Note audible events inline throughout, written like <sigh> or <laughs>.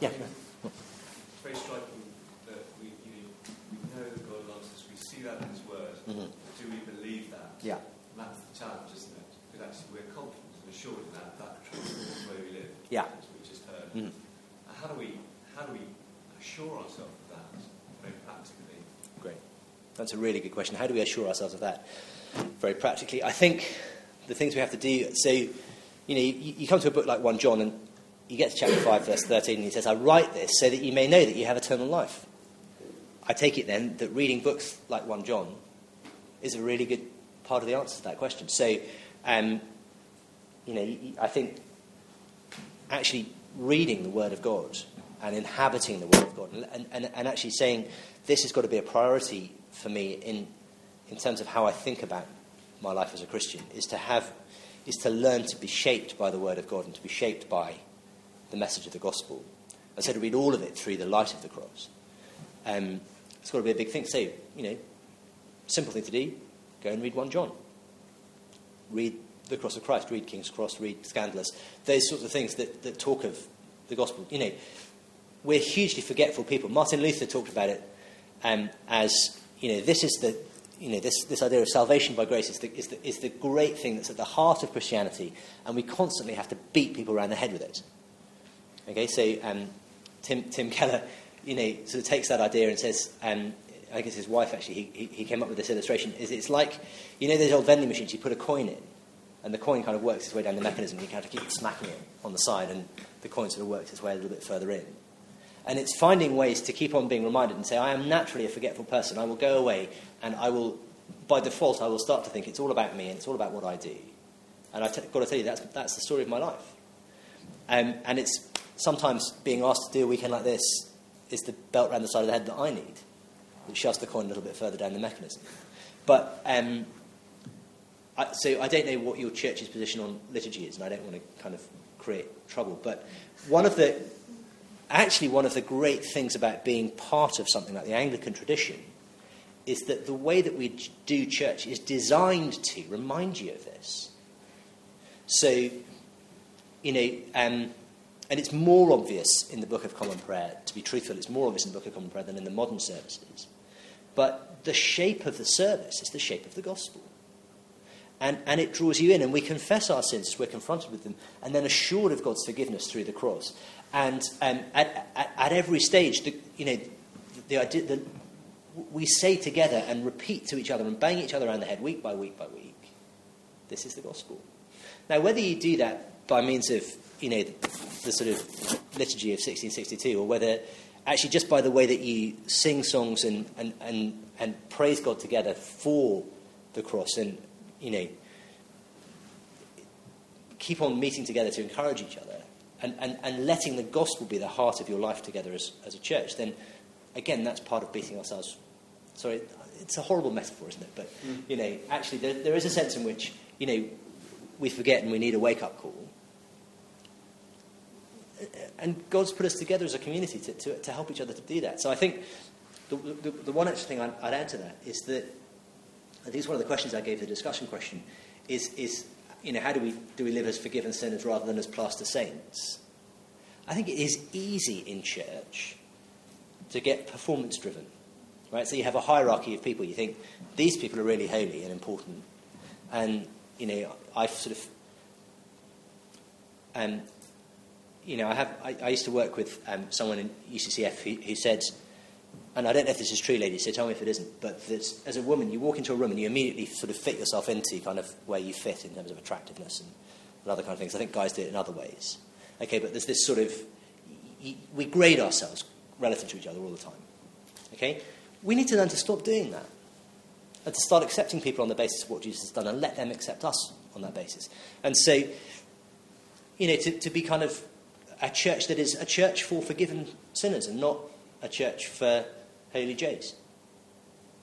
Yeah. It's very striking that we, you know, we know that God loves us. We see that in His Word. Mhm. Do we believe that? Yeah. And that's the challenge, isn't it? Because actually we're confident and assured in that. That transforms the way we live. Yeah. As we just heard. Mhm. How do we how do we assure ourselves of that very practically? Great. That's a really good question. How do we assure ourselves of that? Very practically, I think the things we have to do. So, you know, you, you come to a book like 1 John and you get to chapter 5, verse 13, and he says, I write this so that you may know that you have eternal life. I take it then that reading books like 1 John is a really good part of the answer to that question. So, um, you know, I think actually reading the Word of God and inhabiting the Word of God and, and, and actually saying, this has got to be a priority for me in, in terms of how I think about my life as a Christian, is to have, is to learn to be shaped by the Word of God and to be shaped by the message of the gospel. I said read all of it through the light of the cross. Um, it's got to be a big thing. So, you know, simple thing to do, go and read 1 John. Read the cross of Christ, read King's Cross, read Scandalous. Those sorts of things that, that talk of the gospel. You know, we're hugely forgetful people. Martin Luther talked about it um, as, you know, this is the, you know, this, this idea of salvation by grace is the, is, the, is the great thing that's at the heart of Christianity, and we constantly have to beat people around the head with it. Okay, so um, Tim, Tim Keller, you know, sort of takes that idea and says, um, I guess his wife actually, he, he, came up with this illustration, is it's like, you know those old vending machines, you put a coin in, and the coin kind of works its way down the mechanism, you kind of keep smacking it on the side, and the coin sort of works its way a little bit further in. And it's finding ways to keep on being reminded and say, I am naturally a forgetful person. I will go away and I will, by default, I will start to think it's all about me and it's all about what I do. And I've t- got to tell you, that's, that's the story of my life. Um, and it's sometimes being asked to do a weekend like this is the belt around the side of the head that I need, that shoves the coin a little bit further down the mechanism. But um, I, so I don't know what your church's position on liturgy is, and I don't want to kind of create trouble. But one of the actually one of the great things about being part of something like the Anglican tradition is that the way that we do church is designed to remind you of this. So, you know, um, and it's more obvious in the Book of Common Prayer, to be truthful, it's more obvious in the Book of Common Prayer than in the modern services. But the shape of the service is the shape of the gospel. And, and it draws you in, and we confess our sins as we're confronted with them, and then assured of God's forgiveness through the cross. And um, at, at, at, every stage, the, you know, the, idea that we say together and repeat to each other and bang each other around the head week by week by week, this is the gospel. Now, whether you do that by means of, you know, the sort of liturgy of 1662, or whether actually just by the way that you sing songs and, and, and, and praise God together for the cross and, you know, keep on meeting together to encourage each other and, and, and letting the gospel be the heart of your life together as, as a church, then again, that's part of beating ourselves. Sorry, it's a horrible metaphor, isn't it? But, mm. you know, actually, there, there is a sense in which, you know, we forget and we need a wake up call. And God's put us together as a community to, to, to help each other to do that. So I think the, the, the one extra thing I'd, add to that is that I think it's one of the questions I gave the discussion question is, is you know, how do we, do we live as forgiven sinners rather than as plaster saints? I think it is easy in church to get performance driven. Right? So you have a hierarchy of people. You think these people are really holy and important. And, you know, I've sort of. Um, you know, I, have, I, I used to work with um, someone in UCCF who, who said, and I don't know if this is true, ladies, so tell me if it isn't, but as a woman, you walk into a room and you immediately sort of fit yourself into kind of where you fit in terms of attractiveness and, and other kind of things. I think guys do it in other ways. Okay, but there's this sort of, we grade ourselves relative to each other all the time. Okay? We need to learn to stop doing that and to start accepting people on the basis of what Jesus has done and let them accept us on that basis. And so, you know, to, to be kind of a church that is a church for forgiven sinners and not a church for holy jays.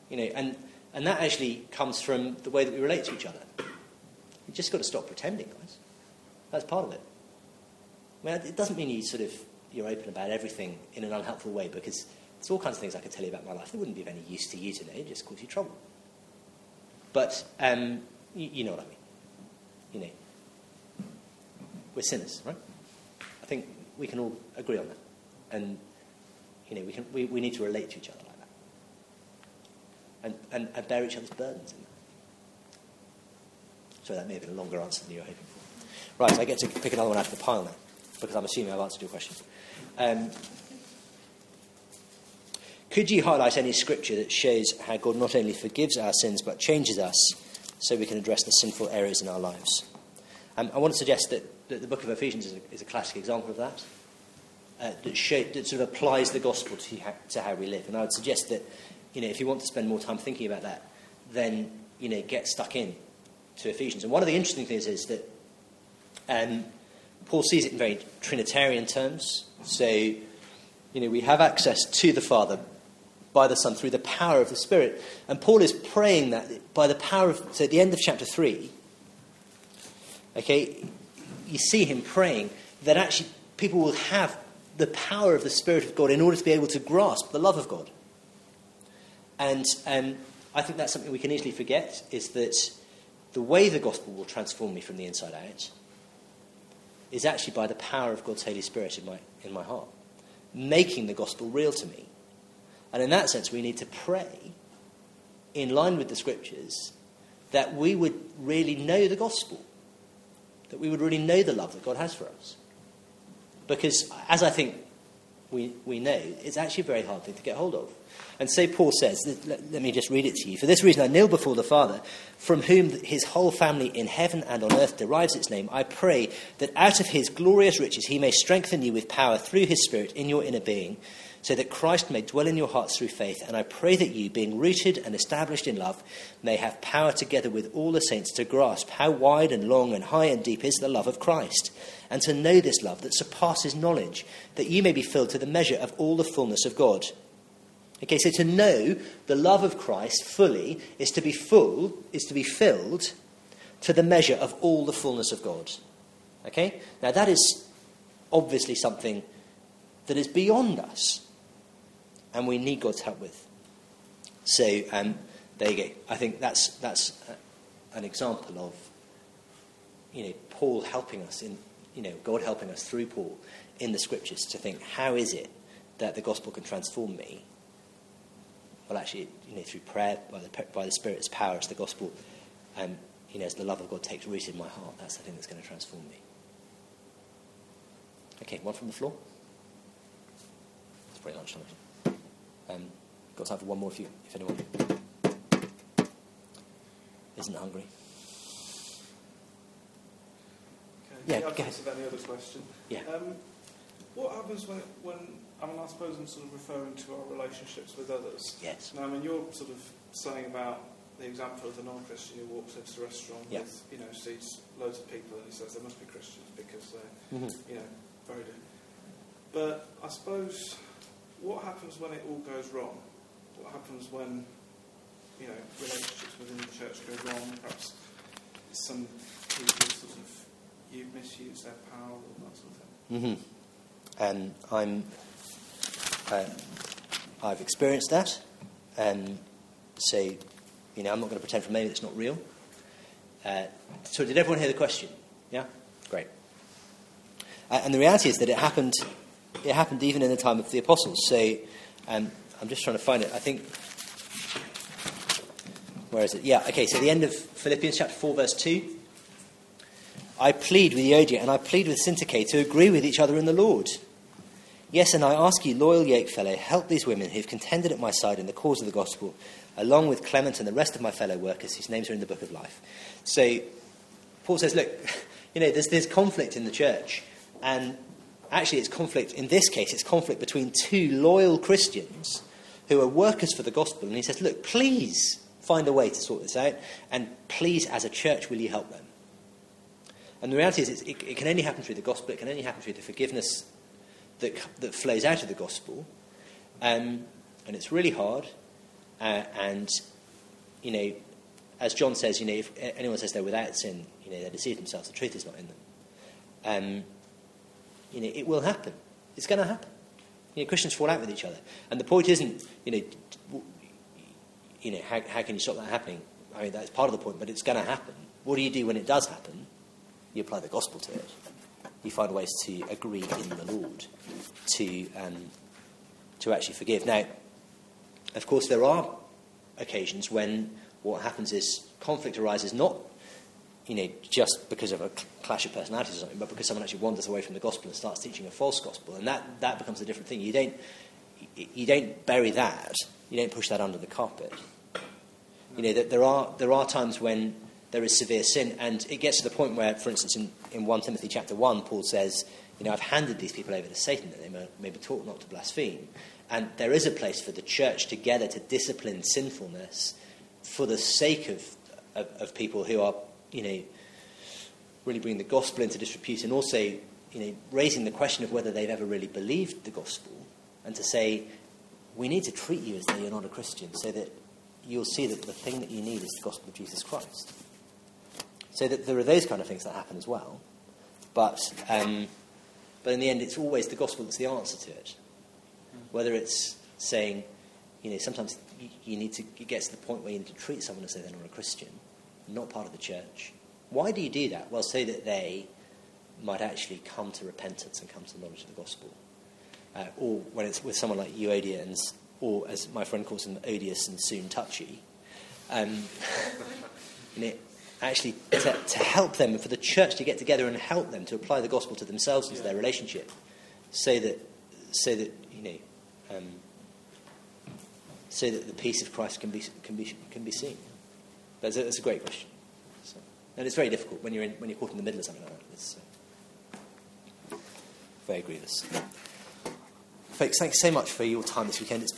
You know, and, and that actually comes from the way that we relate to each other. You just got to stop pretending, guys. That's part of it. I mean, it doesn't mean you sort of you're open about everything in an unhelpful way because there's all kinds of things I could tell you about my life that wouldn't be of any use to you to know, it just cause you trouble. But um, you, you know what I mean. You know, we're sinners, right? I think we can all agree on that. And, you know, we, can, we, we need to relate to each other like that. And, and, and bear each other's burdens in that. So that may have been a longer answer than you were hoping for. Right, I get to pick another one out of the pile now, because I'm assuming I've answered your question. Um, could you highlight any scripture that shows how God not only forgives our sins but changes us so we can address the sinful areas in our lives? Um, I want to suggest that, that the book of Ephesians is a, is a classic example of that, uh, that, show, that sort of applies the gospel to how, to how we live. And I would suggest that, you know, if you want to spend more time thinking about that, then, you know, get stuck in to Ephesians. And one of the interesting things is that um, Paul sees it in very Trinitarian terms. So, you know, we have access to the Father by the Son through the power of the Spirit. And Paul is praying that by the power of, so at the end of chapter 3, okay, you see him praying that actually people will have the power of the Spirit of God in order to be able to grasp the love of God. And um, I think that's something we can easily forget is that the way the gospel will transform me from the inside out is actually by the power of God's Holy Spirit in my, in my heart, making the gospel real to me. And in that sense, we need to pray in line with the scriptures that we would really know the gospel, that we would really know the love that God has for us. Because, as I think we, we know, it's actually a very hard thing to get hold of. And so Paul says, let, let, me just read it to you. For this reason I kneel before the Father, from whom his whole family in heaven and on earth derives its name. I pray that out of his glorious riches he may strengthen you with power through his Spirit in your inner being, so that Christ may dwell in your hearts through faith. And I pray that you, being rooted and established in love, may have power together with all the saints to grasp how wide and long and high and deep is the love of Christ, and to know this love that surpasses knowledge, that you may be filled to the measure of all the fullness of God. Okay, so to know the love of Christ fully is to be full, is to be filled to the measure of all the fullness of God. Okay? Now that is obviously something that is beyond us and we need God's help with. So um, there you go. I think that's, that's an example of you know, Paul helping us in, you know, God helping us through Paul in the scriptures to think, how is it that the gospel can transform me well, actually, you know, through prayer, by the, by the Spirit's power, as the gospel, um, you know, as the love of God takes root in my heart, that's the thing that's going to transform me. Okay, one from the floor. It's pretty lunchtime. Um, got time for one more if you, if anyone isn't hungry. Okay. Yeah, go ahead. answered any other question. Yeah. Um, what happens when, when, I mean, I suppose I'm sort of referring to our relationships with others. Yes. Now, I mean, you're sort of saying about the example of the non-Christian who walks into a restaurant Yeah. with, you know, sees loads of people and he says they must be Christians because they're, Mhm. you know, very good. But I suppose, what happens when it all goes wrong? What happens when, you know, relationships within the church go wrong? Perhaps some people sort of, you misuse their power or that sort of thing. hmm And I'm, I've experienced that. And so, you know, I'm not going to pretend for a moment it's not real. Uh, so, did everyone hear the question? Yeah? Great. Uh, and the reality is that it happened, it happened even in the time of the apostles. So, um, I'm just trying to find it. I think, where is it? Yeah, okay, so the end of Philippians chapter 4, verse 2. I plead with Euodia and I plead with Syntyche to agree with each other in the Lord. Yes, and I ask you, loyal yoke fellow, help these women who have contended at my side in the cause of the gospel, along with Clement and the rest of my fellow workers whose names are in the book of life. So, Paul says, look, <laughs> you know, there's, there's conflict in the church, and actually, it's conflict, in this case, it's conflict between two loyal Christians who are workers for the gospel. And he says, look, please find a way to sort this out, and please, as a church, will you help them? And the reality is, it, it can only happen through the gospel, it can only happen through the forgiveness that, that flows out of the gospel. Um, and it's really hard. Uh, and, you know, as John says, you know, if anyone says they're without sin, you know, they deceive themselves. The truth is not in them. Um, you know, it will happen. It's going to happen. You know, Christians fall out with each other. And the point isn't, you know, you know, how, how can you stop that happening? I mean, that's part of the point, but it's going to happen. What do you do when it does happen? You apply the gospel to it. you find ways to agree in the Lord to, um, to actually forgive. Now, of course, there are occasions when what happens is conflict arises not you know, just because of a clash of personalities or something, but because someone actually wanders away from the gospel and starts teaching a false gospel, and that, that becomes a different thing. You don't, you don't bury that. You don't push that under the carpet. You know, that there are, there are times when there is severe sin, and it gets to the point where, for instance, in, in 1 Timothy chapter 1, Paul says, you know, I've handed these people over to Satan that they may, may be taught not to blaspheme. And there is a place for the church together to discipline sinfulness for the sake of, of, of people who are, you know, really bringing the gospel into disrepute and also, you know, raising the question of whether they've ever really believed the gospel and to say, we need to treat you as though you're not a Christian so that you'll see that the thing that you need is the gospel of Jesus Christ. So that there are those kind of things that happen as well. But, um, but in the end, it's always the gospel that's the answer to it. Whether it's saying, you know, sometimes you, you need to get to the point where you need to treat someone as though they're not a Christian, not part of the church. Why do you do that? Well, so that they might actually come to repentance and come to the knowledge of the gospel. Uh, or when it's with someone like Euodia and, or as my friend calls him, odious and soon touchy. Um, <laughs> you know, actually to, to, help them and for the church to get together and help them to apply the gospel to themselves and to their relationship so that, so that you know, um, so that the peace of Christ can be, can be, can be seen? That's a, that's a great question. So, and it's very difficult when you're, in, when you're caught in the middle of something like that. It's uh, very grievous. Folks, thanks so much for your time this weekend. It's been